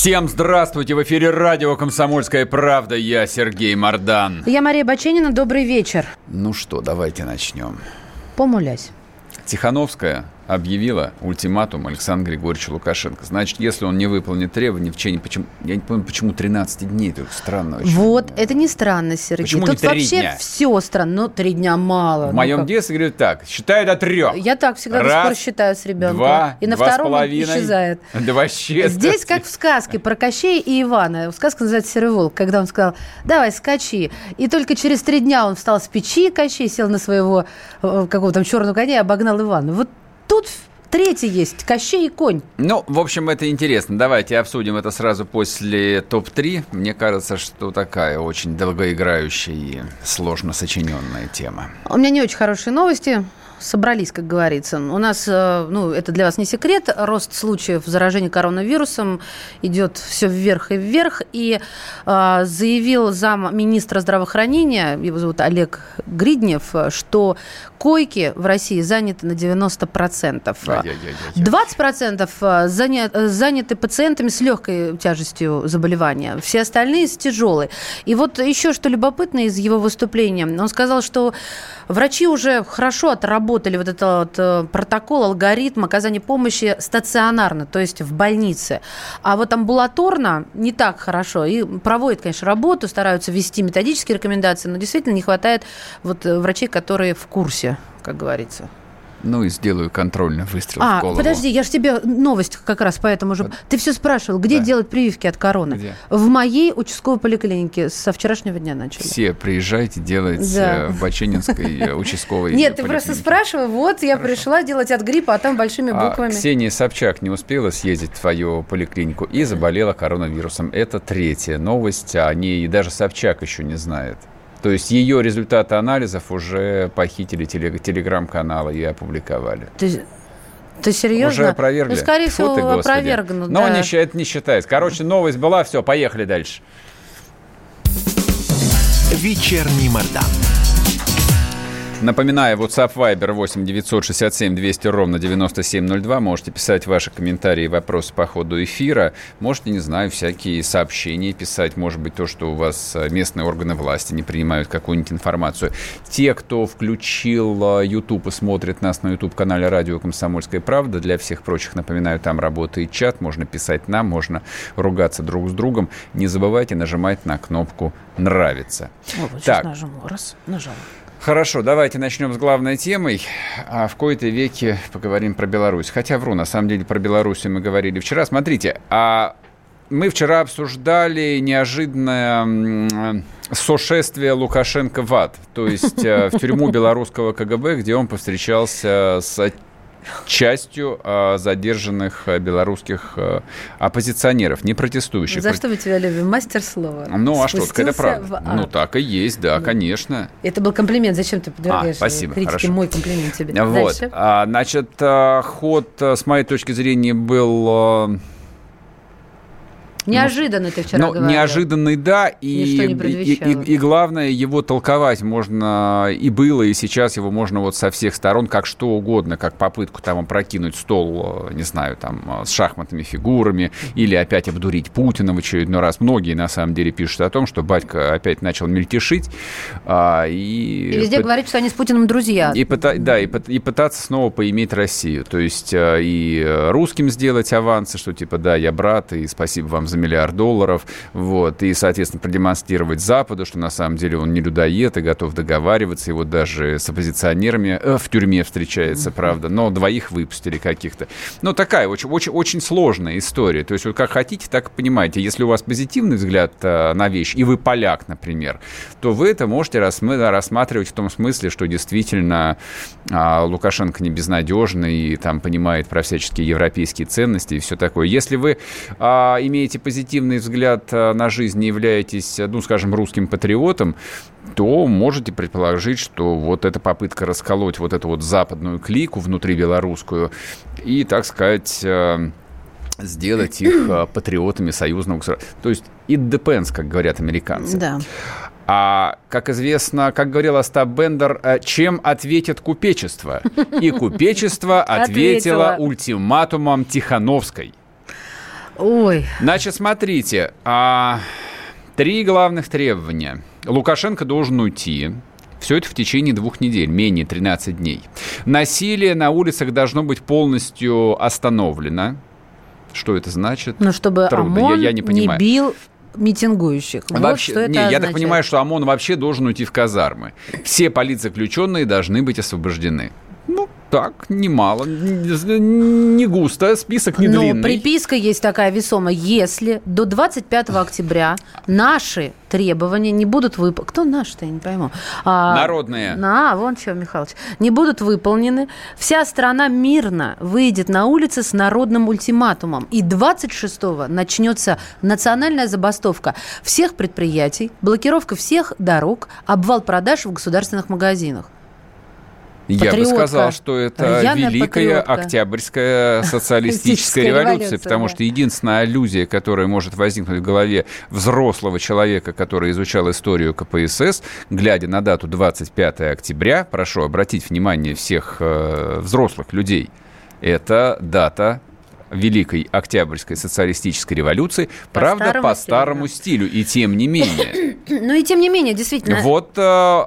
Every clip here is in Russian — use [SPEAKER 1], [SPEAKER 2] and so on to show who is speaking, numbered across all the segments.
[SPEAKER 1] Всем здравствуйте! В эфире радио «Комсомольская правда». Я Сергей Мордан.
[SPEAKER 2] Я Мария Баченина. Добрый вечер.
[SPEAKER 1] Ну что, давайте начнем.
[SPEAKER 2] Помулясь.
[SPEAKER 1] Тихановская объявила ультиматум Александру Григорьевичу Лукашенко. Значит, если он не выполнит требования в течение... Почему, я не помню, почему 13 дней. Это странно очень.
[SPEAKER 2] Вот, это не странно, Сергей.
[SPEAKER 1] Почему
[SPEAKER 2] Тут
[SPEAKER 1] не три
[SPEAKER 2] вообще
[SPEAKER 1] дня?
[SPEAKER 2] все странно. Ну, три дня мало.
[SPEAKER 1] В
[SPEAKER 2] Ну
[SPEAKER 1] моем
[SPEAKER 2] как?
[SPEAKER 1] детстве говорят так, считай до трех.
[SPEAKER 2] Я так всегда до сих
[SPEAKER 1] Раз,
[SPEAKER 2] пор считаю с ребенком.
[SPEAKER 1] Два,
[SPEAKER 2] И на
[SPEAKER 1] два с
[SPEAKER 2] втором он
[SPEAKER 1] половиной.
[SPEAKER 2] исчезает.
[SPEAKER 1] Да вообще.
[SPEAKER 2] Здесь как в сказке про Кощей и Ивана. Сказка называется «Серый волк», когда он сказал, давай, скачи. И только через три дня он встал с печи, Кощей сел на своего э, какого там черного коня и обогнал Ивана. Вот тут третий есть, Кощей и конь.
[SPEAKER 1] Ну, в общем, это интересно. Давайте обсудим это сразу после топ-3. Мне кажется, что такая очень долгоиграющая и сложно сочиненная тема.
[SPEAKER 2] У меня не очень хорошие новости. Собрались, как говорится. У нас, э, ну, это для вас не секрет, рост случаев заражения коронавирусом идет все вверх и вверх. И э, заявил зам министра здравоохранения, его зовут Олег Гриднев, что койки в России заняты на 90%.
[SPEAKER 1] Ай-яй-яй-яй.
[SPEAKER 2] 20% заня- э, заняты пациентами с легкой тяжестью заболевания, все остальные с тяжелой. И вот еще что любопытно из его выступления. Он сказал, что врачи уже хорошо отработали вот этот вот, э, протокол, алгоритм оказания помощи стационарно, то есть в больнице. А вот амбулаторно не так хорошо. И проводят, конечно, работу, стараются вести методические рекомендации, но действительно не хватает вот э, врачей, которые в курсе, как говорится.
[SPEAKER 1] Ну и сделаю контрольный выстрел в
[SPEAKER 2] А,
[SPEAKER 1] голову.
[SPEAKER 2] подожди, я же тебе новость как раз поэтому же... Ты все спрашивал, где
[SPEAKER 1] Да.
[SPEAKER 2] делать прививки от короны?
[SPEAKER 1] Где?
[SPEAKER 2] В моей участковой поликлинике со вчерашнего дня начали.
[SPEAKER 1] Все приезжайте делать
[SPEAKER 2] Да.
[SPEAKER 1] э, в Баченинской э, участковой
[SPEAKER 2] Нет, ты просто спрашивал, вот я пришла делать от гриппа, а там большими
[SPEAKER 1] А
[SPEAKER 2] буквами.
[SPEAKER 1] Ксения Собчак не успела съездить в твою поликлинику и заболела коронавирусом. Это третья новость, о ней даже Собчак еще не знает. То есть ее результаты анализов уже похитили теле- телеграм-каналы и опубликовали.
[SPEAKER 2] Ты, ты серьезно?
[SPEAKER 1] Уже опровергли.
[SPEAKER 2] Ну, скорее
[SPEAKER 1] Тьфу
[SPEAKER 2] всего,
[SPEAKER 1] ты, Господи.
[SPEAKER 2] опровергнут.
[SPEAKER 1] Но
[SPEAKER 2] да.
[SPEAKER 1] не это не считается. Короче, новость была, все, поехали дальше.
[SPEAKER 3] Вечерний Мордан.
[SPEAKER 1] Напоминаю, WhatsApp Viber 8 967 200 ровно 9702. Можете писать ваши комментарии и вопросы по ходу эфира. Можете, не знаю, всякие сообщения писать. Может быть, то, что у вас э, местные органы власти не принимают какую-нибудь информацию. Те, кто включил э, YouTube и смотрит нас на YouTube-канале «Радио Комсомольская правда», для всех прочих, напоминаю, там работает чат. Можно писать нам, можно ругаться друг с другом. Не забывайте нажимать на кнопку «Нравится».
[SPEAKER 2] О, вот
[SPEAKER 1] Так.
[SPEAKER 2] сейчас нажму. Раз, нажала.
[SPEAKER 1] Хорошо, давайте начнем с главной темой. А в кои-то веке поговорим про Беларусь. Хотя вру, на самом деле про Белоруссию мы говорили вчера. Смотрите, а мы вчера обсуждали неожиданное сошествие Лукашенко в ад. То есть э, в тюрьму белорусского КГБ, где он повстречался с частью э, задержанных э, белорусских э, оппозиционеров, не протестующих.
[SPEAKER 2] За что мы тебя любим? Мастер слова.
[SPEAKER 1] Ну, а что, так это
[SPEAKER 2] Спустился
[SPEAKER 1] правда. Ну, так и есть, да,
[SPEAKER 2] Да.
[SPEAKER 1] конечно.
[SPEAKER 2] Это был комплимент. Зачем ты подвергаешь
[SPEAKER 1] А, спасибо,
[SPEAKER 2] критике
[SPEAKER 1] хорошо.
[SPEAKER 2] мой комплимент тебе?
[SPEAKER 1] Вот.
[SPEAKER 2] Дальше.
[SPEAKER 1] А, значит, а, ход, а, с моей точки зрения, был а,
[SPEAKER 2] Неожиданно ты вчера
[SPEAKER 1] ну,
[SPEAKER 2] говорил.
[SPEAKER 1] неожиданный, да, и,
[SPEAKER 2] не
[SPEAKER 1] и, и- и главное, его толковать можно и было, и сейчас его можно вот со всех сторон, как что угодно, как попытку там опрокинуть стол, э, не знаю, там, э, с шахматными фигурами, или опять обдурить Путина в очередной раз. Многие, на самом деле, пишут о том, что батька опять начал мельтешить. а, и
[SPEAKER 2] И везде
[SPEAKER 1] пы-
[SPEAKER 2] говорит, что они с Путиным друзья.
[SPEAKER 1] И, пыта- да, и, пыт- и пытаться снова поиметь Россию. То есть э, и русским сделать авансы, что типа, да, я брат, и спасибо вам за миллиард долларов. Вот, и, соответственно, продемонстрировать Западу, что на самом деле он не людоед и готов договариваться. И вот даже с оппозиционерами э, в тюрьме встречается, правда. Но двоих выпустили каких-то. Ну, такая очень, очень, очень сложная история. То есть вот как хотите, так и понимаете. Если у вас позитивный взгляд э, на вещь, и вы поляк, например, то вы это можете рассматривать в том смысле, что действительно а, Лукашенко не безнадежный и там понимает про всяческие европейские ценности и все такое. Если вы а, имеете позитивный взгляд на жизнь, не являетесь, ну, скажем, русским патриотом, то можете предположить, что вот эта попытка расколоть вот эту вот западную клику внутри белорусскую и, так сказать, сделать их патриотами союзного государства. То есть it depends, как говорят американцы.
[SPEAKER 2] Да.
[SPEAKER 1] А, как известно, как говорил Остап Бендер, э, чем ответит купечество? И купечество ответило ультиматумом Тихановской.
[SPEAKER 2] Ой.
[SPEAKER 1] Значит, смотрите, а, три главных требования. Лукашенко должен уйти. Все это в течение двух недель, менее 13 дней. Насилие на улицах должно быть полностью остановлено. Что это значит?
[SPEAKER 2] Ну, чтобы Трудно. ОМОН я, я не, понимаю. не бил митингующих.
[SPEAKER 1] Вообще, вот что не, это я так понимаю, что ОМОН вообще должен уйти в казармы. Все политзаключенные должны быть освобождены. Так, немало, не густо, список не длинный.
[SPEAKER 2] Но приписка есть такая весомая. Если до 25 октября наши требования не будут выполнены... Кто наши-то, я не пойму.
[SPEAKER 1] А, Народные.
[SPEAKER 2] А, вон что, Михайлович. Не будут выполнены, вся страна мирно выйдет на улицы с народным ультиматумом. И 26-го начнется национальная забастовка всех предприятий, блокировка всех дорог, обвал продаж в государственных магазинах.
[SPEAKER 1] Я бы сказал, что это великая патриотка. октябрьская социалистическая революция, потому что единственная аллюзия, которая может возникнуть в голове взрослого человека, который изучал историю КПСС, глядя на дату 25 октября, прошу обратить внимание всех э, взрослых людей, это дата Великой Октябрьской социалистической революции, по правда, старому по старому стилю. стилю. И тем не менее.
[SPEAKER 2] Ну и тем не менее, действительно.
[SPEAKER 1] Вот э,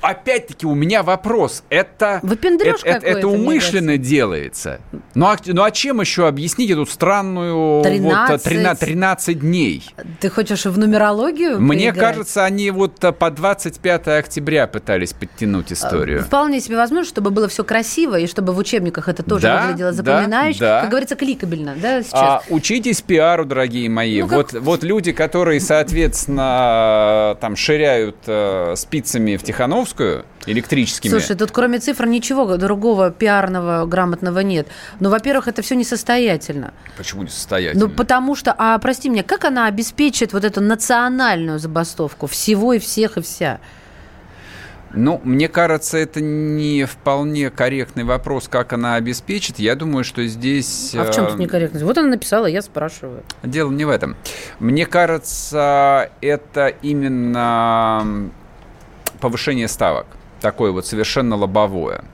[SPEAKER 1] опять-таки у меня вопрос. Это, это, это, это умышленно делается. Ну а, ну а чем еще объяснить эту странную 13... Вот, 13, 13 дней?
[SPEAKER 2] Ты хочешь в нумерологию
[SPEAKER 1] Мне поиграть? кажется, они вот э, по 25 октября пытались подтянуть историю.
[SPEAKER 2] Вполне себе возможно, чтобы было все красиво, и чтобы в учебниках это тоже да, выглядело запоминающе. Да, да. Как говорится, кликабельно, да, сейчас? А,
[SPEAKER 1] учитесь пиару, дорогие мои. Ну, вот, как... вот люди, которые, соответственно, там ширяют э, спицами в Тихановскую, электрическими.
[SPEAKER 2] Слушай, тут кроме цифр ничего другого пиарного, грамотного нет. Ну, во-первых, это все несостоятельно.
[SPEAKER 1] Почему несостоятельно?
[SPEAKER 2] Ну, потому что, а прости меня, как она обеспечит вот эту национальную забастовку всего и всех и вся?
[SPEAKER 1] Ну, мне кажется, это не вполне корректный вопрос, как она обеспечит. Я думаю, что здесь...
[SPEAKER 2] А в чем тут э, некорректность? Вот она написала, я спрашиваю.
[SPEAKER 1] Дело не в этом. Мне кажется, это именно повышение ставок. Такое вот совершенно лобовое.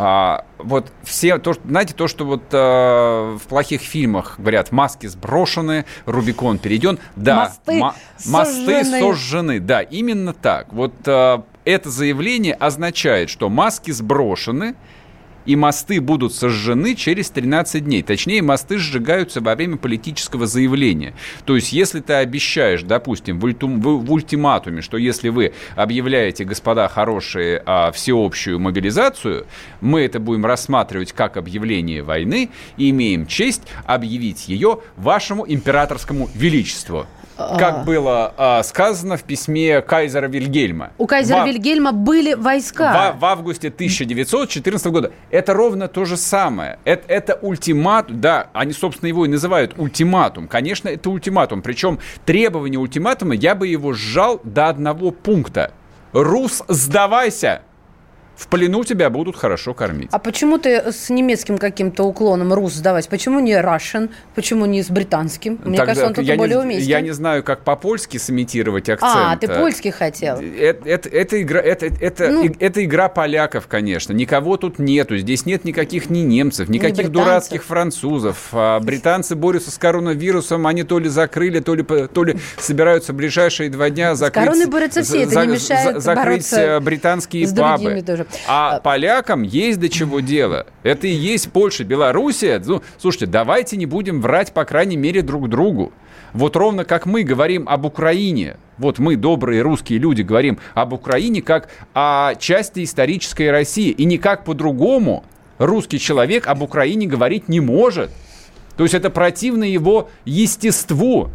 [SPEAKER 1] А, вот все, то, знаете, то, что вот а, в плохих фильмах говорят, маски сброшены, Рубикон перейден. Да,
[SPEAKER 2] мосты, ма-
[SPEAKER 1] мосты сожжены. Да, именно так. Вот а, это заявление означает, что маски сброшены, и мосты будут сожжены через 13 дней. Точнее, мосты сжигаются во время политического заявления. То есть, если ты обещаешь, допустим, в, ультум, в, ультиматуме, что если вы объявляете, господа хорошие, а, всеобщую мобилизацию, мы это будем рассматривать как объявление войны и имеем честь объявить ее вашему императорскому величеству как а. было а, сказано в письме Кайзера Вильгельма.
[SPEAKER 2] У Кайзера в, Вильгельма были войска.
[SPEAKER 1] В, в августе 1914 года. Это ровно то же самое. Это, это ультиматум, да, они, собственно, его и называют ультиматум. Конечно, это ультиматум. Причем требование ультиматума, я бы его сжал до одного пункта. Рус, сдавайся! В плену тебя будут хорошо кормить.
[SPEAKER 2] А почему ты с немецким каким-то уклоном рус сдавать? Почему не Russian? Почему не с британским? Мне Тогда, кажется, он тут я более
[SPEAKER 1] не,
[SPEAKER 2] уместен.
[SPEAKER 1] Я не знаю, как по-польски сымитировать акцент. А,
[SPEAKER 2] ты польский хотел.
[SPEAKER 1] Это, это, это, игра, это, это, ну, это игра поляков, конечно. Никого тут нету. Здесь нет никаких ни немцев, никаких ни дурацких французов. А британцы борются с коронавирусом. Они то ли закрыли, то ли, то ли собираются в ближайшие два дня закрыть... С
[SPEAKER 2] короной борются все, это не мешает
[SPEAKER 1] Закрыть э, британские пабы. Тоже. А, а полякам есть до чего дело. Это и есть Польша, Белоруссия. Ну, слушайте, давайте не будем врать, по крайней мере, друг другу. Вот ровно как мы говорим об Украине, вот мы, добрые русские люди, говорим об Украине как о части исторической России. И никак по-другому русский человек об Украине говорить не может. То есть это противно его естеству.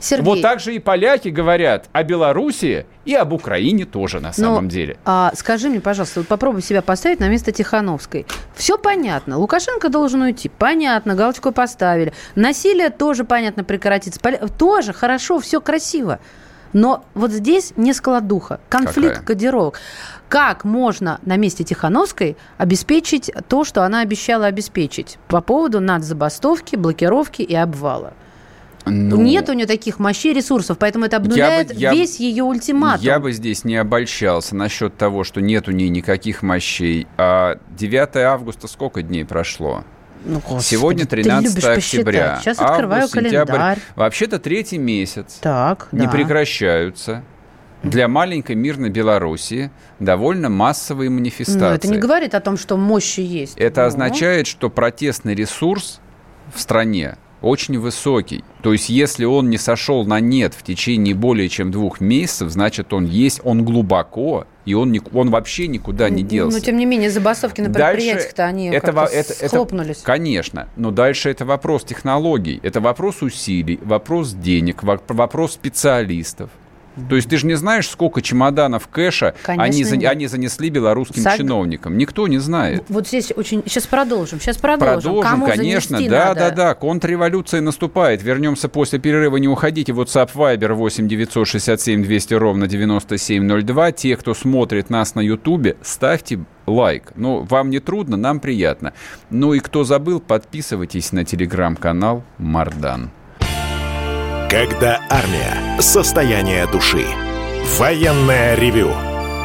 [SPEAKER 2] Сергей.
[SPEAKER 1] Вот так же и поляки говорят о Беларуси и об Украине тоже на
[SPEAKER 2] Ну,
[SPEAKER 1] самом деле.
[SPEAKER 2] А, скажи мне, пожалуйста, вот попробуй себя поставить на место Тихановской. Все понятно. Лукашенко должен уйти. Понятно, галочку поставили. Насилие тоже, понятно, прекратится. Поля- Тоже хорошо, все красиво. Но вот здесь не складуха, конфликт
[SPEAKER 1] Какая?
[SPEAKER 2] кодировок. Как можно на месте Тихановской обеспечить то, что она обещала обеспечить по поводу нацзабастовки, блокировки и обвала?
[SPEAKER 1] Ну,
[SPEAKER 2] Нет у нее таких мощей ресурсов, поэтому это обнуляет
[SPEAKER 1] я бы-
[SPEAKER 2] весь ее ультиматум.
[SPEAKER 1] Я бы здесь не обольщался насчет того, что нет у нее никаких мощей. А 9 августа сколько дней прошло?
[SPEAKER 2] Ну, господи,
[SPEAKER 1] Сегодня
[SPEAKER 2] ты
[SPEAKER 1] 13
[SPEAKER 2] любишь
[SPEAKER 1] октября.
[SPEAKER 2] посчитать. Сейчас открываю
[SPEAKER 1] Август, сентябрь.
[SPEAKER 2] календарь.
[SPEAKER 1] Вообще-то третий месяц.
[SPEAKER 2] Так,
[SPEAKER 1] не
[SPEAKER 2] да.
[SPEAKER 1] прекращаются. Для маленькой мирной Белоруссии довольно массовые манифестации.
[SPEAKER 2] Но это не говорит о том, что мощи есть.
[SPEAKER 1] Это
[SPEAKER 2] Ну,
[SPEAKER 1] означает, что протестный ресурс в стране очень высокий. То есть, если он не сошел на нет в течение более чем двух месяцев, значит, он есть, он глубоко, и он, не, он вообще никуда не делся.
[SPEAKER 2] Но, тем не менее, забастовки на предприятиях-то они
[SPEAKER 1] это, это, это-
[SPEAKER 2] схлопнулись.
[SPEAKER 1] Конечно, но дальше это вопрос технологий, это вопрос усилий, вопрос денег, во- вопрос специалистов. То есть ты же не знаешь, сколько чемоданов кэша
[SPEAKER 2] Конечно,
[SPEAKER 1] они,
[SPEAKER 2] нет.
[SPEAKER 1] они занесли белорусским
[SPEAKER 2] Сог-
[SPEAKER 1] чиновникам. Никто не знает.
[SPEAKER 2] Вот здесь очень... Сейчас продолжим. Сейчас продолжим.
[SPEAKER 1] Продолжим,
[SPEAKER 2] Кому
[SPEAKER 1] конечно. Да,
[SPEAKER 2] надо?
[SPEAKER 1] да, да. Контрреволюция наступает. Вернемся после перерыва. Не уходите. WhatsApp Viber 8 967 200 ровно 9702. Те, кто смотрит нас на Ютубе, ставьте лайк. Ну, вам не трудно, нам приятно. Ну и кто забыл, подписывайтесь на телеграм-канал Мардан.
[SPEAKER 3] Когда армия. Состояние души. Военное ревю.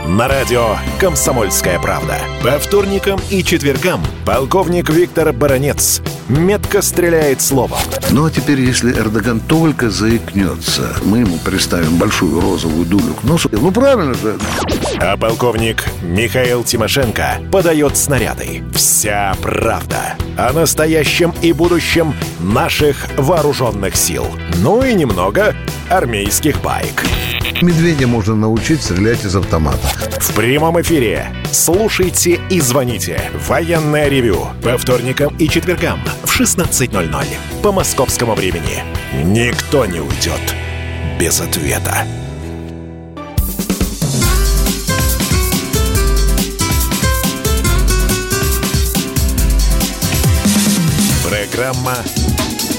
[SPEAKER 3] На радио «Комсомольская правда». По вторникам и четвергам полковник Виктор Баранец метко стреляет словом.
[SPEAKER 4] Ну а теперь, если Эрдоган только заикнется, мы ему приставим большую розовую дулю к носу. Ну правильно же.
[SPEAKER 3] А полковник Михаил Тимошенко подает снаряды. Вся правда о настоящем и будущем наших вооруженных сил. Ну и немного армейских байк.
[SPEAKER 4] Медведя можно научить стрелять из автомата.
[SPEAKER 3] В прямом эфире. Слушайте и звоните. Военное ревю. По вторникам и четвергам в 16.00 по московскому времени. Никто не уйдет без ответа. Программа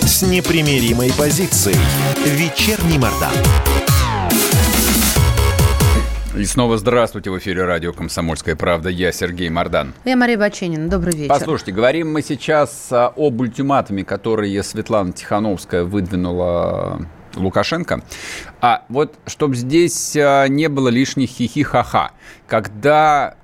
[SPEAKER 3] с непримиримой позицией. Вечерний Мордан.
[SPEAKER 1] И снова здравствуйте в эфире радио «Комсомольская правда». Я Сергей Мордан.
[SPEAKER 2] Я Мария Баченина. Добрый вечер.
[SPEAKER 1] Послушайте, говорим мы сейчас об ультиматуме, который Светлана Тихановская выдвинула Лукашенко. А вот чтобы здесь а, не было лишних хихи-ха-ха, когда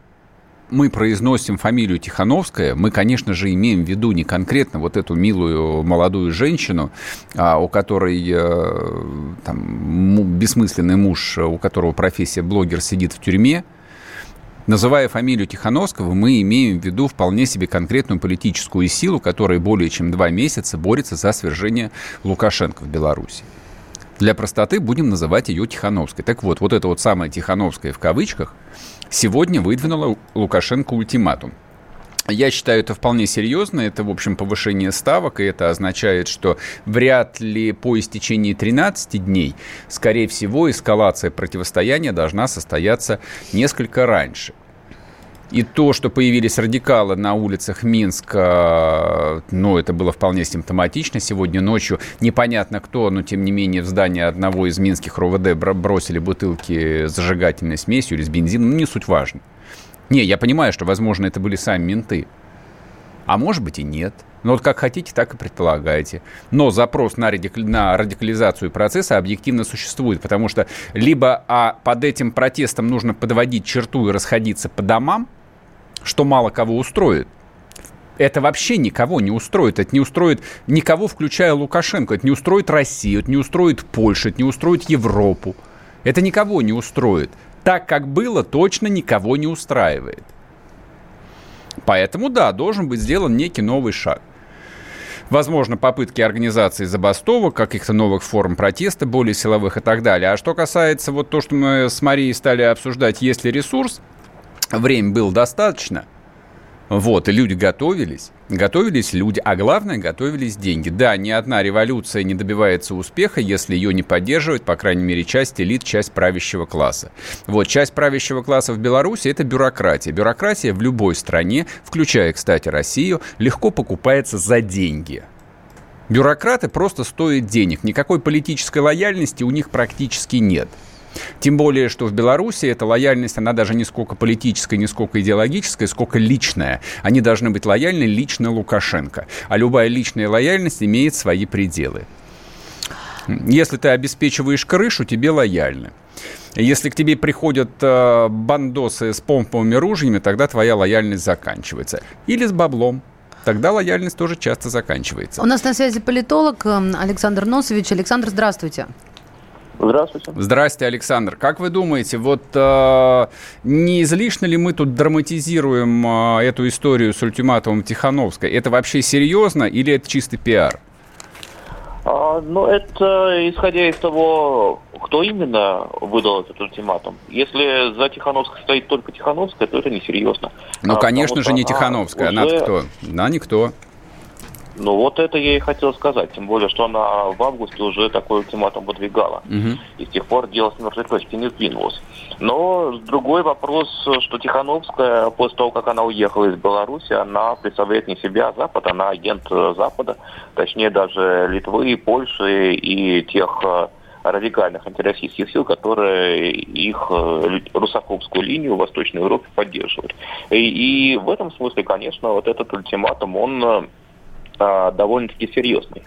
[SPEAKER 1] мы произносим фамилию Тихановская, мы, конечно же, имеем в виду не конкретно вот эту милую молодую женщину, а, у которой э, там, бессмысленный муж, у которого профессия блогер сидит в тюрьме, Называя фамилию Тихановского, мы имеем в виду вполне себе конкретную политическую силу, которая более чем два месяца борется за свержение Лукашенко в Беларуси. Для простоты будем называть ее Тихановской. Так вот, вот это вот самая Тихановская в кавычках сегодня выдвинула Лукашенко ультиматум. Я считаю, это вполне серьезно. Это, в общем, повышение ставок, и это означает, что вряд ли по истечении 13 дней, скорее всего, эскалация противостояния должна состояться несколько раньше. И то, что появились радикалы на улицах Минска, ну, это было вполне симптоматично. Сегодня ночью непонятно кто, но тем не менее в здание одного из минских РОВД бро- бросили бутылки с зажигательной смесью или с бензином, ну, не суть важно. Не, я понимаю, что, возможно, это были сами менты. А может быть и нет. Ну вот как хотите, так и предполагайте. Но запрос на, радикали- на радикализацию процесса объективно существует, потому что либо а под этим протестом нужно подводить черту и расходиться по домам, что мало кого устроит. Это вообще никого не устроит. Это не устроит никого, включая Лукашенко. Это не устроит Россию, это не устроит Польшу, это не устроит Европу. Это никого не устроит. Так, как было, точно никого не устраивает. Поэтому, да, должен быть сделан некий новый шаг. Возможно, попытки организации забастовок, каких-то новых форм протеста, более силовых и так далее. А что касается вот то, что мы с Марией стали обсуждать, есть ли ресурс, время было достаточно, Вот, и люди готовились, готовились люди, а главное, готовились деньги. Да, ни одна революция не добивается успеха, если ее не поддерживает, по крайней мере, часть элит, часть правящего класса. Вот, часть правящего класса в Беларуси – это бюрократия. Бюрократия в любой стране, включая, кстати, Россию, легко покупается за деньги. Бюрократы просто стоят денег. Никакой политической лояльности у них практически нет. Тем более, что в Беларуси эта лояльность, она даже не сколько политическая, не сколько идеологическая, сколько личная. Они должны быть лояльны лично Лукашенко. А любая личная лояльность имеет свои пределы. Если ты обеспечиваешь крышу, тебе лояльны. Если к тебе приходят э, бандосы с помповыми ружьями, тогда твоя лояльность заканчивается. Или с баблом. Тогда лояльность тоже часто заканчивается.
[SPEAKER 2] У нас на связи политолог э, Александр Носович. Александр, здравствуйте.
[SPEAKER 1] Здравствуйте. Здравствуйте, Александр. Как вы думаете, вот э, не излишне ли мы тут драматизируем э, эту историю с ультиматумом Тихановской? Это вообще серьезно или это чистый пиар?
[SPEAKER 5] А, ну, это исходя из того, кто именно выдал этот ультиматум. Если за Тихановской стоит только Тихановская, то это несерьезно.
[SPEAKER 1] Ну, а, конечно же, не Тихановская. Уже... Она кто? Она никто.
[SPEAKER 5] Ну вот это я и хотел сказать, тем более, что она в августе уже такой ультиматум выдвигала. Угу. И с тех пор дело с мертвой точки не сдвинулось. Но другой вопрос, что Тихановская, после того, как она уехала из Беларуси, она представляет не себя, а Запад, она агент Запада, точнее даже Литвы, Польши и тех э, радикальных антироссийских сил, которые их э, русофобскую линию в Восточной Европе поддерживают. И, и в этом смысле, конечно, вот этот ультиматум, он э, довольно-таки серьезный.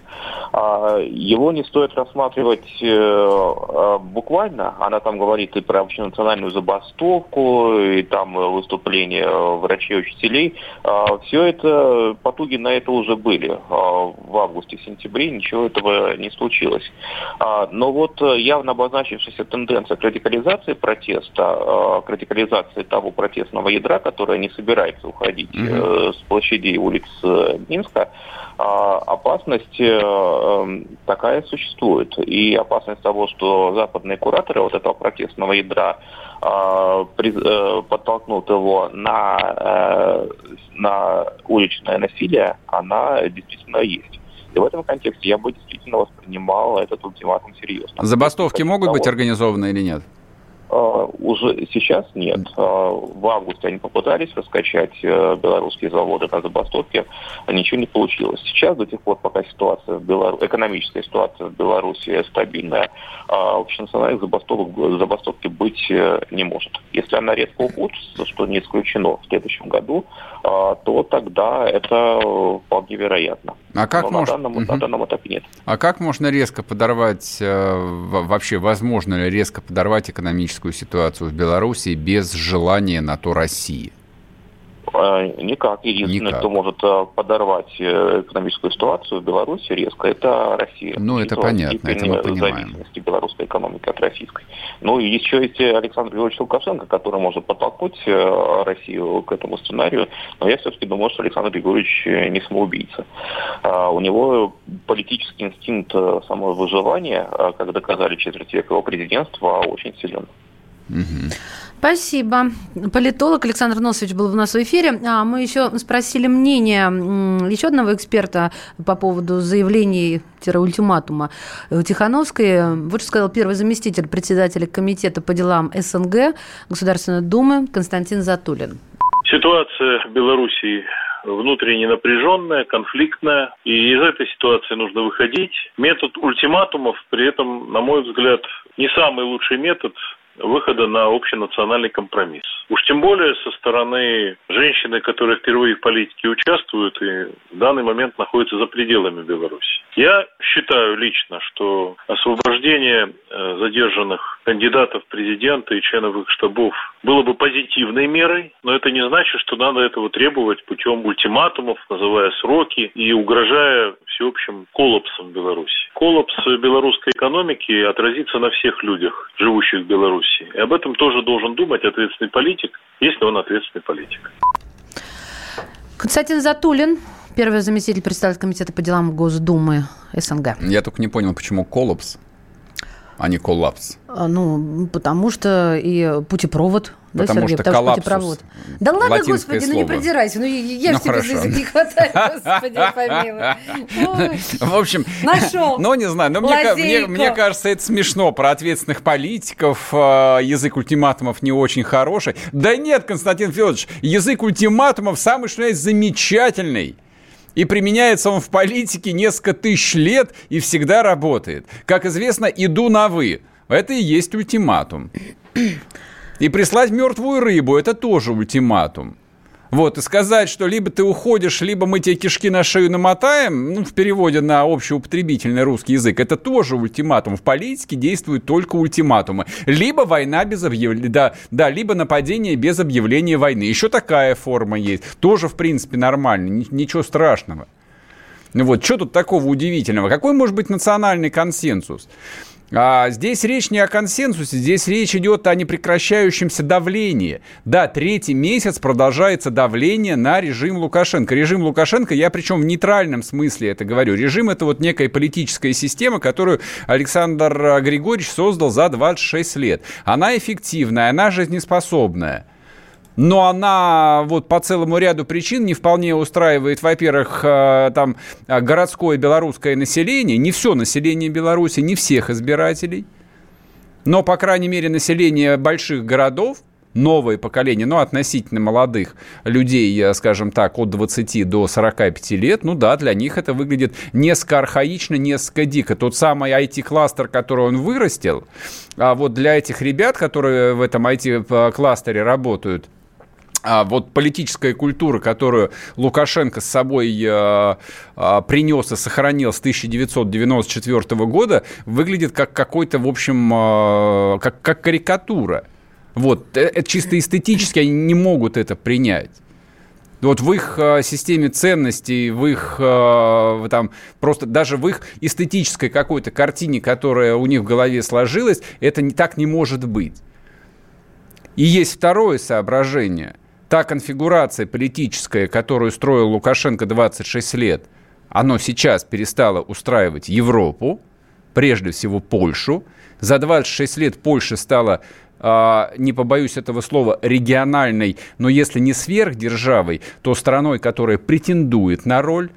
[SPEAKER 5] А, его не стоит рассматривать э, а, буквально. Она там говорит и про общенациональную забастовку, и там выступления врачей-учителей. Все это, потуги на это уже были. В августе-сентябре ничего этого не случилось. Но вот явно обозначившаяся тенденция к радикализации протеста, к радикализации того протестного ядра, которое не собирается уходить mm-hmm. с площадей улиц Минска, а, опасность э, эм, такая существует. И опасность того, что западные кураторы вот этого протестного ядра а, э, подтолкнут его на, э, на уличное насилие, она действительно есть. И в этом контексте я бы действительно воспринимал этот ультиматум серьезно.
[SPEAKER 1] Забастовки могут быть организованы или нет?
[SPEAKER 5] А, уже сейчас нет. А, в августе они попытались раскачать э, белорусские заводы на забастовке, а ничего не получилось. Сейчас, до тех пор, пока ситуация в Белару... экономическая ситуация в Беларуси стабильная, общенациональных забастовок, забастовки быть э, не может. Если она резко ухудшится, что не исключено в следующем году, то тогда это вполне вероятно.
[SPEAKER 1] А как
[SPEAKER 5] Но
[SPEAKER 1] может...
[SPEAKER 5] на, данном, угу. на данном этапе нет.
[SPEAKER 1] А как можно резко подорвать, э, вообще возможно ли резко подорвать экономическую ситуацию в Беларуси без желания на то России?
[SPEAKER 5] А, никак. Единственное, Никак. кто может а, подорвать э, экономическую ситуацию в Беларуси резко, это Россия.
[SPEAKER 1] Ну, это понятно, это мы понимаем.
[SPEAKER 5] зависимости белорусской экономики от российской. Ну, и еще есть Александр Григорьевич Лукашенко, который может подтолкнуть э, Россию к этому сценарию, но я все-таки думаю, что Александр Григорьевич э, не самоубийца. А, у него политический инстинкт самовыживания, как доказали четверть века его президентства, очень силен.
[SPEAKER 2] Спасибо. Политолог Александр Носович был у нас в эфире. А мы еще спросили мнение еще одного эксперта по поводу заявлений-ультиматума Тихановской. Вот что сказал первый заместитель председателя комитета по делам СНГ Государственной Думы Константин Затулин.
[SPEAKER 6] Ситуация в Белоруссии внутренне напряженная, конфликтная, и из этой ситуации нужно выходить. Метод ультиматумов при этом, на мой взгляд, не самый лучший метод выхода на общенациональный компромисс. Уж тем более со стороны женщины, которая впервые в политике участвует и в данный момент находится за пределами Беларуси. Я считаю лично, что освобождение э, задержанных кандидатов в президенты и членов их штабов было бы позитивной мерой, но это не значит, что надо этого требовать путем ультиматумов, называя сроки и угрожая всеобщим коллапсом Беларуси. Коллапс белорусской экономики отразится на всех людях, живущих в Беларуси. И об этом тоже должен думать ответственный политик, если он ответственный политик.
[SPEAKER 2] Константин Затулин, первый заместитель председателя комитета по делам Госдумы СНГ.
[SPEAKER 1] Я только не понял, почему коллапс, а не коллапс.
[SPEAKER 2] А, ну, потому что и путепровод
[SPEAKER 1] да, потому Сергей, что потому коллапсус. Что
[SPEAKER 2] да ладно, господи, слово. ну не придирайся. Ну я ну, ж тебе за язык не хватает, господи, помилуй.
[SPEAKER 1] В общем,
[SPEAKER 2] Нашел.
[SPEAKER 1] Ну, не знаю, но мне, мне, мне кажется, это смешно. Про ответственных политиков а, язык ультиматумов не очень хороший. Да нет, Константин Федорович, язык ультиматумов самый что есть замечательный. И применяется он в политике несколько тысяч лет и всегда работает. Как известно, иду на «вы». Это и есть ультиматум. И прислать мертвую рыбу – это тоже ультиматум. Вот, и сказать, что либо ты уходишь, либо мы тебе кишки на шею намотаем, ну, в переводе на общеупотребительный русский язык, это тоже ультиматум. В политике действуют только ультиматумы. Либо война без объявления, да, да, либо нападение без объявления войны. Еще такая форма есть. Тоже, в принципе, нормально, ничего страшного. Ну вот, что тут такого удивительного? Какой может быть национальный консенсус? А здесь речь не о консенсусе, здесь речь идет о непрекращающемся давлении. Да, третий месяц продолжается давление на режим Лукашенко. Режим Лукашенко, я причем в нейтральном смысле это говорю. Режим это вот некая политическая система, которую Александр Григорьевич создал за 26 лет. Она эффективная, она жизнеспособная но она вот по целому ряду причин не вполне устраивает, во-первых, э, там э, городское белорусское население, не все население Беларуси, не всех избирателей, но, по крайней мере, население больших городов, новое поколение, ну, относительно молодых людей, скажем так, от 20 до 45 лет, ну да, для них это выглядит несколько архаично, несколько дико. Тот самый IT-кластер, который он вырастил, а вот для этих ребят, которые в этом IT-кластере работают, а вот политическая культура, которую Лукашенко с собой э, э, принес и сохранил с 1994 года, выглядит как какой-то, в общем, э, как, как карикатура. Вот, это чисто эстетически они не могут это принять. Вот в их системе ценностей, в их там просто даже в их эстетической какой-то картине, которая у них в голове сложилась, это не так не может быть. И есть второе соображение – та конфигурация политическая, которую строил Лукашенко 26 лет, оно сейчас перестало устраивать Европу, прежде всего Польшу. За 26 лет Польша стала не побоюсь этого слова, региональной, но если не сверхдержавой, то страной, которая претендует на роль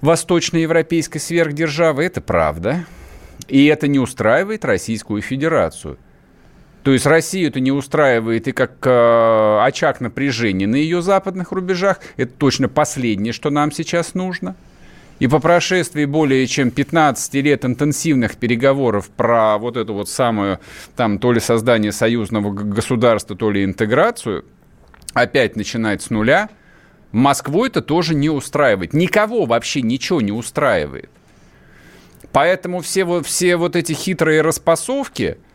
[SPEAKER 1] восточноевропейской сверхдержавы, это правда. И это не устраивает Российскую Федерацию. То есть Россию это не устраивает и как э, очаг напряжения на ее западных рубежах. Это точно последнее, что нам сейчас нужно. И по прошествии более чем 15 лет интенсивных переговоров про вот эту вот самую, там, то ли создание союзного государства, то ли интеграцию, опять начинать с нуля, Москву это тоже не устраивает. Никого вообще ничего не устраивает. Поэтому все, все вот эти хитрые распасовки –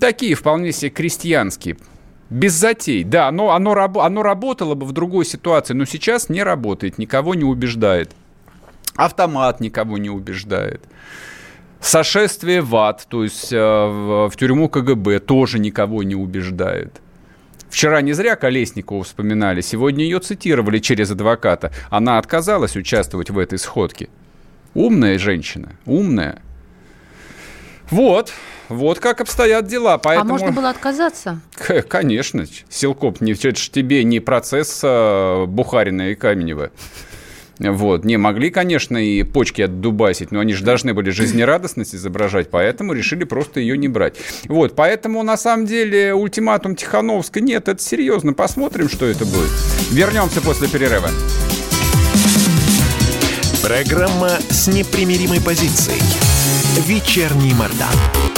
[SPEAKER 1] такие вполне себе крестьянские. Без затей. Да, оно, оно, оно работало бы в другой ситуации, но сейчас не работает, никого не убеждает. Автомат никого не убеждает. Сошествие в ад, то есть э, в, в тюрьму КГБ, тоже никого не убеждает. Вчера не зря Колесникову вспоминали, сегодня ее цитировали через адвоката. Она отказалась участвовать в этой сходке. Умная женщина, умная. Вот, вот как обстоят дела. А Поэтому...
[SPEAKER 2] А можно было отказаться?
[SPEAKER 1] Конечно. Силкоп, не, это ж тебе не процесс а, Бухарина и Каменева. Вот. Не могли, конечно, и почки отдубасить, но они же должны были жизнерадостность изображать, поэтому решили просто ее не брать. Вот. Поэтому, на самом деле, ультиматум Тихановской нет, это серьезно. Посмотрим, что это будет. Вернемся после перерыва.
[SPEAKER 3] Программа с непримиримой позицией. Вечерний Мордан.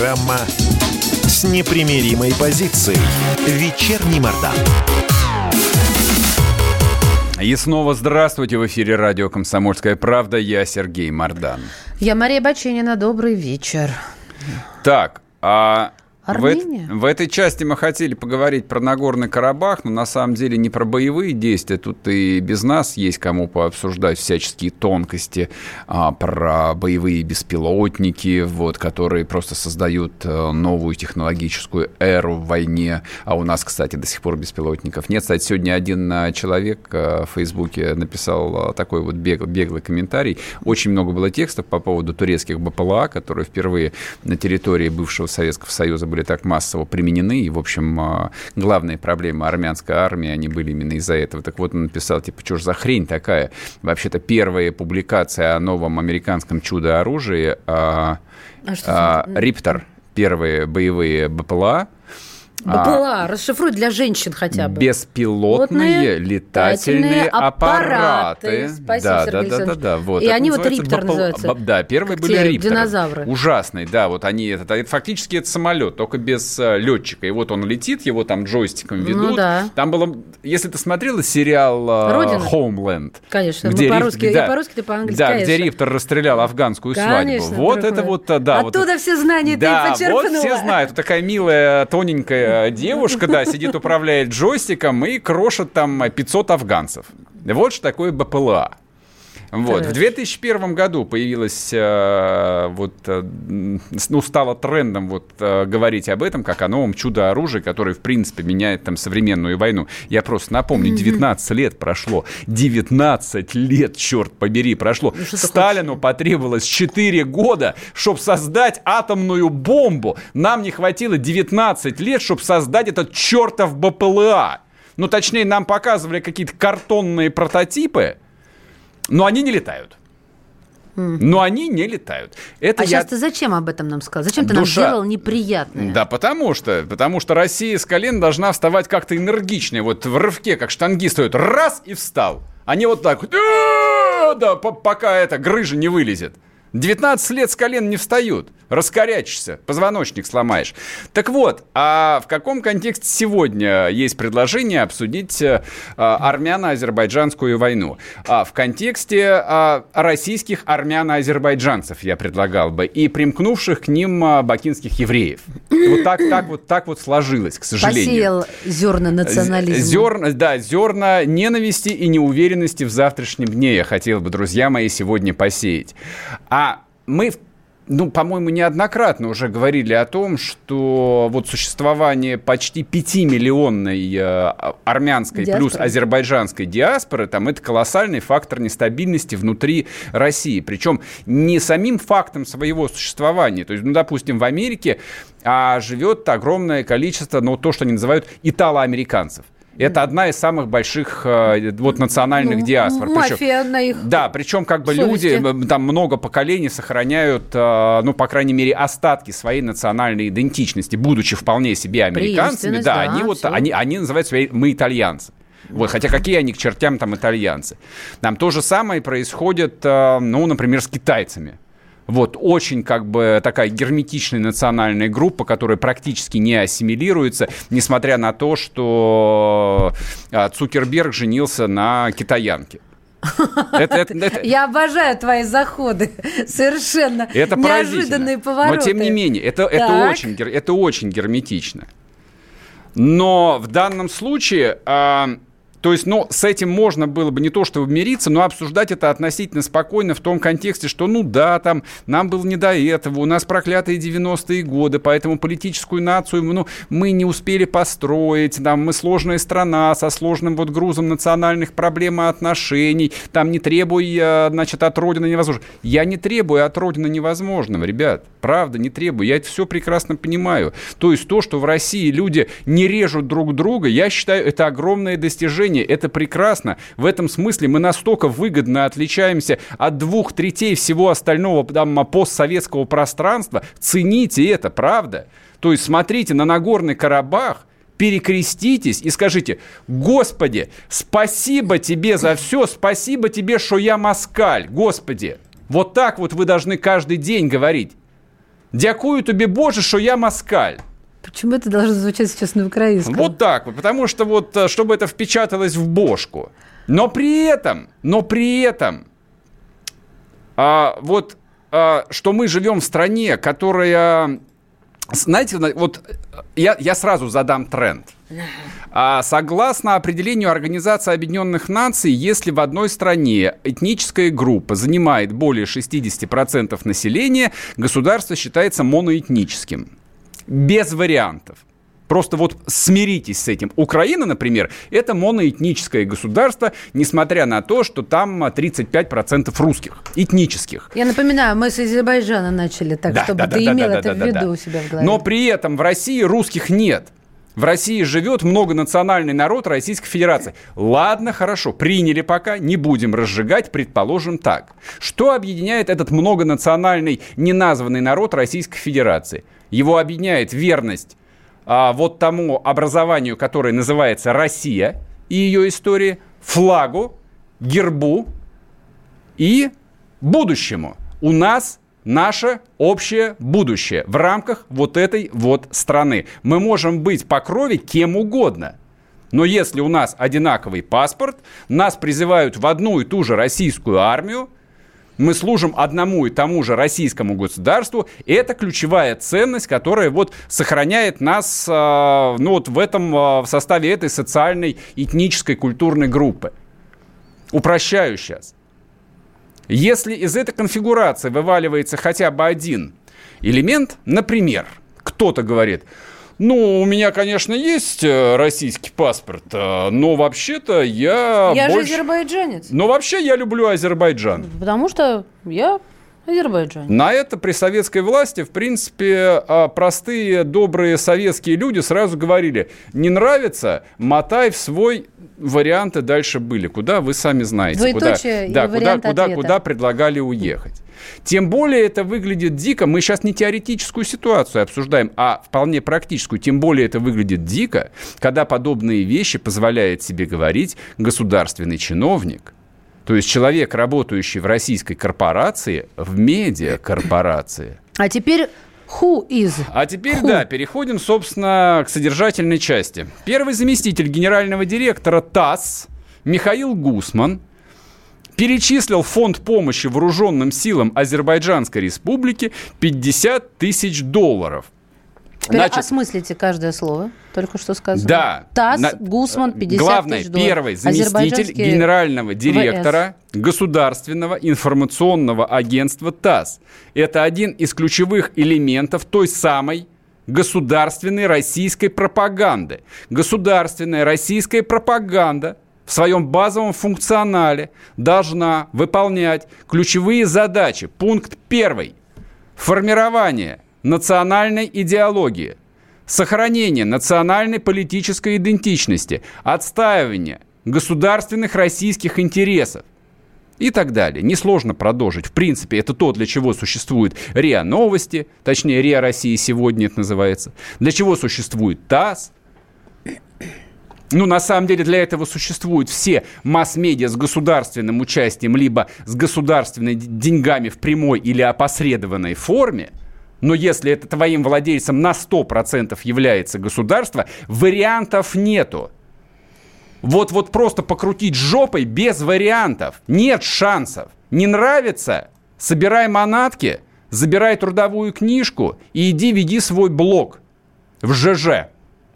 [SPEAKER 3] Программа с непримиримой позицией. Вечерний Мордан.
[SPEAKER 1] И снова здравствуйте в эфире радио «Комсомольская правда». Я Сергей Мордан.
[SPEAKER 2] Я Мария Баченина. Добрый вечер.
[SPEAKER 1] Так, а
[SPEAKER 2] Армения?
[SPEAKER 1] В, в этой части мы хотели поговорить про Нагорный Карабах, но на самом деле не про боевые действия. Тут и без нас есть кому пообсуждать всяческие тонкости а, про боевые беспилотники, вот, которые просто создают а, новую технологическую эру в войне. А у нас, кстати, до сих пор беспилотников нет. Кстати, сегодня один а, человек а, в Фейсбуке написал такой вот бег, беглый комментарий. Очень много было текстов по поводу турецких БПЛА, которые впервые на территории бывшего Советского Союза были так массово применены, и, в общем, а, главные проблемы армянской армии, они были именно из-за этого. Так вот, он написал, типа, что ж за хрень такая? Вообще-то первая публикация о новом американском чудо-оружии а,
[SPEAKER 2] А
[SPEAKER 1] а, Риптор, первые боевые БПЛА,
[SPEAKER 2] БПЛА, расшифруй для женщин хотя бы.
[SPEAKER 1] Беспилотные летательные аппараты.
[SPEAKER 2] Спасибо,
[SPEAKER 1] да,
[SPEAKER 2] Сергей
[SPEAKER 1] да, да, да, да, вот.
[SPEAKER 2] И
[SPEAKER 1] Это
[SPEAKER 2] они вот Риптор
[SPEAKER 1] БПЛА.
[SPEAKER 2] называются.
[SPEAKER 1] Да, первые были Рипторы.
[SPEAKER 2] динозавры.
[SPEAKER 1] Ужасный, да, вот они, это, это фактически это самолет, только без э, летчика. И вот он летит, его там джойстиком ведут.
[SPEAKER 2] Ну да.
[SPEAKER 1] Там было, если ты смотрела сериал э,
[SPEAKER 2] Родина?
[SPEAKER 1] Homeland.
[SPEAKER 2] Конечно,
[SPEAKER 1] где
[SPEAKER 2] мы
[SPEAKER 1] Риф-
[SPEAKER 2] по-русски,
[SPEAKER 1] да,
[SPEAKER 2] и по-русски, и по-английски,
[SPEAKER 1] Да,
[SPEAKER 2] конечно.
[SPEAKER 1] где Риптор расстрелял афганскую
[SPEAKER 2] Конечно,
[SPEAKER 1] свадьбу. Вот это
[SPEAKER 2] мой.
[SPEAKER 1] вот, э, да. вот
[SPEAKER 2] Оттуда все знания
[SPEAKER 1] да,
[SPEAKER 2] ты
[SPEAKER 1] вот
[SPEAKER 2] почерпнула.
[SPEAKER 1] все знают. Вот такая милая, тоненькая девушка, да, сидит, управляет джойстиком и крошит там 500 афганцев. Вот что такое БПЛА. Вот. В 2001 году появилась, э, вот, э, ну, стало трендом вот, э, говорить об этом, как о новом чудо-оружии, которое, в принципе, меняет там современную войну. Я просто напомню, 19 лет прошло. 19 лет, черт побери, прошло.
[SPEAKER 2] Ну,
[SPEAKER 1] Сталину потребовалось 4 года, чтобы создать атомную бомбу. Нам не хватило 19 лет, чтобы создать этот чертов БПЛА. Ну, точнее, нам показывали какие-то картонные прототипы, но они не летают. Но они не летают. Это
[SPEAKER 2] А
[SPEAKER 1] я...
[SPEAKER 2] сейчас ты зачем об этом нам сказал? Зачем ты
[SPEAKER 1] Душа.
[SPEAKER 2] нам сделал неприятное?
[SPEAKER 1] Да, потому что, потому что Россия с колен должна вставать как-то энергичнее. Вот в рывке, как штангист стоит, раз и встал. Они вот так вот, «А-а-а!» да, по- пока эта грыжа не вылезет. 19 лет с колен не встают. Раскорячишься, позвоночник сломаешь. Так вот, а в каком контексте сегодня есть предложение обсудить э, армяно-азербайджанскую войну? А в контексте а, российских армяно-азербайджанцев я предлагал бы и примкнувших к ним а, бакинских евреев. Вот так, так вот, так вот сложилось, к сожалению.
[SPEAKER 2] Посеял зерна национализма.
[SPEAKER 1] Зерна, да, зерна ненависти и неуверенности в завтрашнем дне я хотел бы, друзья мои, сегодня посеять. А мы ну, по-моему, неоднократно уже говорили о том, что вот существование почти 5-миллионной э, армянской
[SPEAKER 2] Диаспоры.
[SPEAKER 1] плюс азербайджанской диаспоры, там, это колоссальный фактор нестабильности внутри России. Причем не самим фактом своего существования. То есть, ну, допустим, в Америке а, живет огромное количество, ну, то, что они называют итало-американцев. Это одна из самых больших э, вот национальных
[SPEAKER 2] Ну,
[SPEAKER 1] диаспор. Причем-
[SPEAKER 2] Мафия на их
[SPEAKER 1] да, причем как бы
[SPEAKER 2] совести.
[SPEAKER 1] люди, там много поколений сохраняют, э, ну, по крайней мере, остатки своей национальной идентичности, будучи вполне себе американцами. Да,
[SPEAKER 2] да,
[SPEAKER 1] они вот,
[SPEAKER 2] всё.
[SPEAKER 1] они, они называют себя «мы итальянцы». Вот, хотя какие они к чертям там итальянцы. Там то же самое происходит, э, ну, например, с китайцами. Вот, очень как бы такая герметичная национальная группа, которая практически не ассимилируется, несмотря на то, что э, Цукерберг женился на китаянке. Это, это- это-
[SPEAKER 2] Я обожаю твои заходы. Совершенно
[SPEAKER 1] это
[SPEAKER 2] неожиданные повороты.
[SPEAKER 1] Но тем не менее, это, это, очень, это очень герметично. Но в данном случае, а, то есть, ну, с этим можно было бы не то чтобы мириться, но обсуждать это относительно спокойно в том контексте, что, ну да, там, нам было не до этого, у нас проклятые 90-е годы, поэтому политическую нацию, ну, мы не успели построить, там, мы сложная страна со сложным вот грузом национальных проблем и отношений, там, не требуя, значит, от Родины невозможно. Я не требую от Родины невозможного, ребят, правда, не требую, я это все прекрасно понимаю. То есть то, что в России люди не режут друг друга, я считаю, это огромное достижение, это прекрасно. В этом смысле мы настолько выгодно отличаемся от двух третей всего остального там, постсоветского пространства. Цените это, правда? То есть смотрите на Нагорный Карабах, перекреститесь и скажите, Господи, спасибо тебе за все, спасибо тебе, что я москаль, Господи. Вот так вот вы должны каждый день говорить. Дякую тебе, Боже, что я москаль.
[SPEAKER 2] Почему это должно звучать сейчас на украинском?
[SPEAKER 1] Вот так вот, потому что вот, э, чтобы это впечаталось в бошку. Но при этом, но при этом, а, вот, а, что мы живем в стране, которая, знаете, вот я, я сразу задам тренд. А согласно определению Организации Объединенных Наций, если в одной стране этническая группа занимает более 60% населения, государство считается моноэтническим. Без вариантов. Просто вот смиритесь с этим. Украина, например, это моноэтническое государство, несмотря на то, что там 35% русских, этнических.
[SPEAKER 2] Я напоминаю, мы с Азербайджана начали, так да, чтобы да, ты да, имел да, это да, в виду да, у себя в голове.
[SPEAKER 1] Но при этом в России русских нет. В России живет многонациональный народ Российской Федерации. Ладно, хорошо, приняли пока, не будем разжигать, предположим так. Что объединяет этот многонациональный неназванный народ Российской Федерации? Его объединяет верность а, вот тому образованию, которое называется Россия и ее истории, флагу, гербу и будущему. У нас наше общее будущее в рамках вот этой вот страны. Мы можем быть по крови кем угодно. Но если у нас одинаковый паспорт, нас призывают в одну и ту же российскую армию, мы служим одному и тому же российскому государству, и это ключевая ценность, которая вот сохраняет нас э, ну, вот в этом э, в составе этой социальной, этнической, культурной группы. Упрощаю сейчас. Если из этой конфигурации вываливается хотя бы один элемент, например, кто-то говорит, ну, у меня, конечно, есть э, российский паспорт, э, но вообще-то я...
[SPEAKER 2] Я больше... же азербайджанец.
[SPEAKER 1] Но вообще я люблю Азербайджан.
[SPEAKER 2] Потому что я Азербайджан.
[SPEAKER 1] На это при советской власти, в принципе, а, простые, добрые советские люди сразу говорили, не нравится, мотай в свой варианты дальше были. Куда вы сами знаете.
[SPEAKER 2] Двоеточие
[SPEAKER 1] куда, да, куда, куда, куда предлагали уехать. Тем более это выглядит дико. Мы сейчас не теоретическую ситуацию обсуждаем, а вполне практическую. Тем более это выглядит дико, когда подобные вещи позволяет себе говорить государственный чиновник – то есть человек, работающий в российской корпорации, в медиакорпорации.
[SPEAKER 2] А теперь Who is?
[SPEAKER 1] А теперь,
[SPEAKER 2] Who?
[SPEAKER 1] да, переходим, собственно, к содержательной части. Первый заместитель генерального директора ТАСС Михаил Гусман перечислил фонд помощи вооруженным силам Азербайджанской республики 50 тысяч долларов –
[SPEAKER 2] Теперь Значит, осмыслите каждое слово, только что сказано.
[SPEAKER 1] Да.
[SPEAKER 2] ТАСС, на, Гусман, 50
[SPEAKER 1] Главное,
[SPEAKER 2] тысяч долларов.
[SPEAKER 1] первый заместитель генерального директора ВС. Государственного информационного агентства ТАСС. Это один из ключевых элементов той самой государственной российской пропаганды. Государственная российская пропаганда в своем базовом функционале должна выполнять ключевые задачи. Пункт первый. Формирование – национальной идеологии, сохранение национальной политической идентичности, отстаивание государственных российских интересов и так далее. Несложно продолжить. В принципе, это то, для чего существует РИА Новости, точнее, РИА России сегодня это называется, для чего существует ТАСС. Ну, на самом деле, для этого существуют все масс-медиа с государственным участием, либо с государственными деньгами в прямой или опосредованной форме – но если это твоим владельцем на 100% является государство, вариантов нету. Вот, вот просто покрутить жопой без вариантов. Нет шансов. Не нравится? Собирай манатки, забирай трудовую книжку и иди веди свой блог в ЖЖ.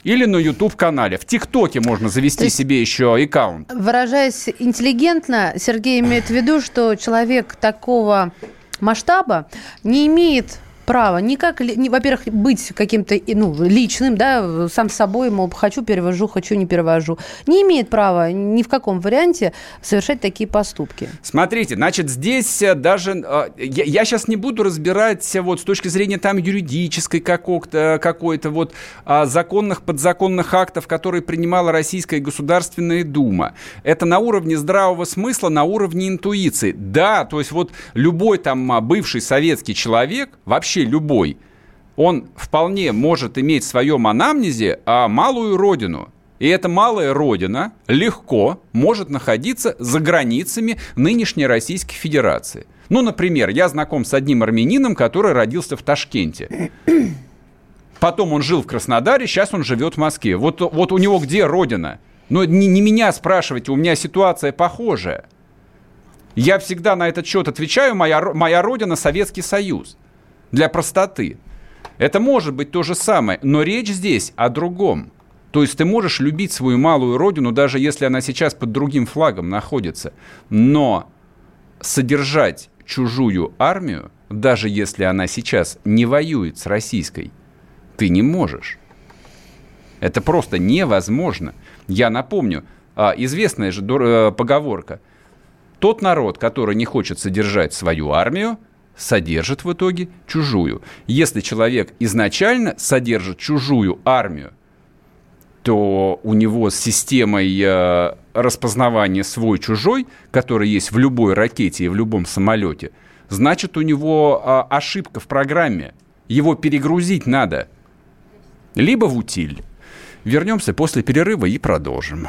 [SPEAKER 1] Или на YouTube-канале. В ТикТоке можно завести есть, себе еще аккаунт.
[SPEAKER 2] Выражаясь интеллигентно, Сергей имеет в виду, что человек такого масштаба не имеет право никак, не, во-первых, быть каким-то ну, личным, да, сам собой, мол, хочу, перевожу, хочу, не перевожу, не имеет права ни в каком варианте совершать такие поступки.
[SPEAKER 1] Смотрите, значит, здесь э, даже, э, я, я сейчас не буду разбирать э, вот с точки зрения там юридической какой-то, какой-то вот а, законных, подзаконных актов, которые принимала Российская Государственная Дума. Это на уровне здравого смысла, на уровне интуиции. Да, то есть вот любой там а, бывший советский человек вообще вообще любой, он вполне может иметь в своем анамнезе а, малую родину. И эта малая родина легко может находиться за границами нынешней Российской Федерации. Ну, например, я знаком с одним армянином, который родился в Ташкенте. Потом он жил в Краснодаре, сейчас он живет в Москве. Вот, вот у него где родина? Но не, не меня спрашивайте, у меня ситуация похожая. Я всегда на этот счет отвечаю, моя, моя родина Советский Союз. Для простоты. Это может быть то же самое, но речь здесь о другом. То есть ты можешь любить свою малую родину, даже если она сейчас под другим флагом находится. Но содержать чужую армию, даже если она сейчас не воюет с российской, ты не можешь. Это просто невозможно. Я напомню, а, известная же э, поговорка. Тот народ, который не хочет содержать свою армию, содержит в итоге чужую. Если человек изначально содержит чужую армию, то у него с системой э, распознавания свой-чужой, который есть в любой ракете и в любом самолете, значит, у него э, ошибка в программе. Его перегрузить надо. Либо в утиль. Вернемся после перерыва и продолжим.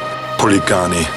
[SPEAKER 7] Policani.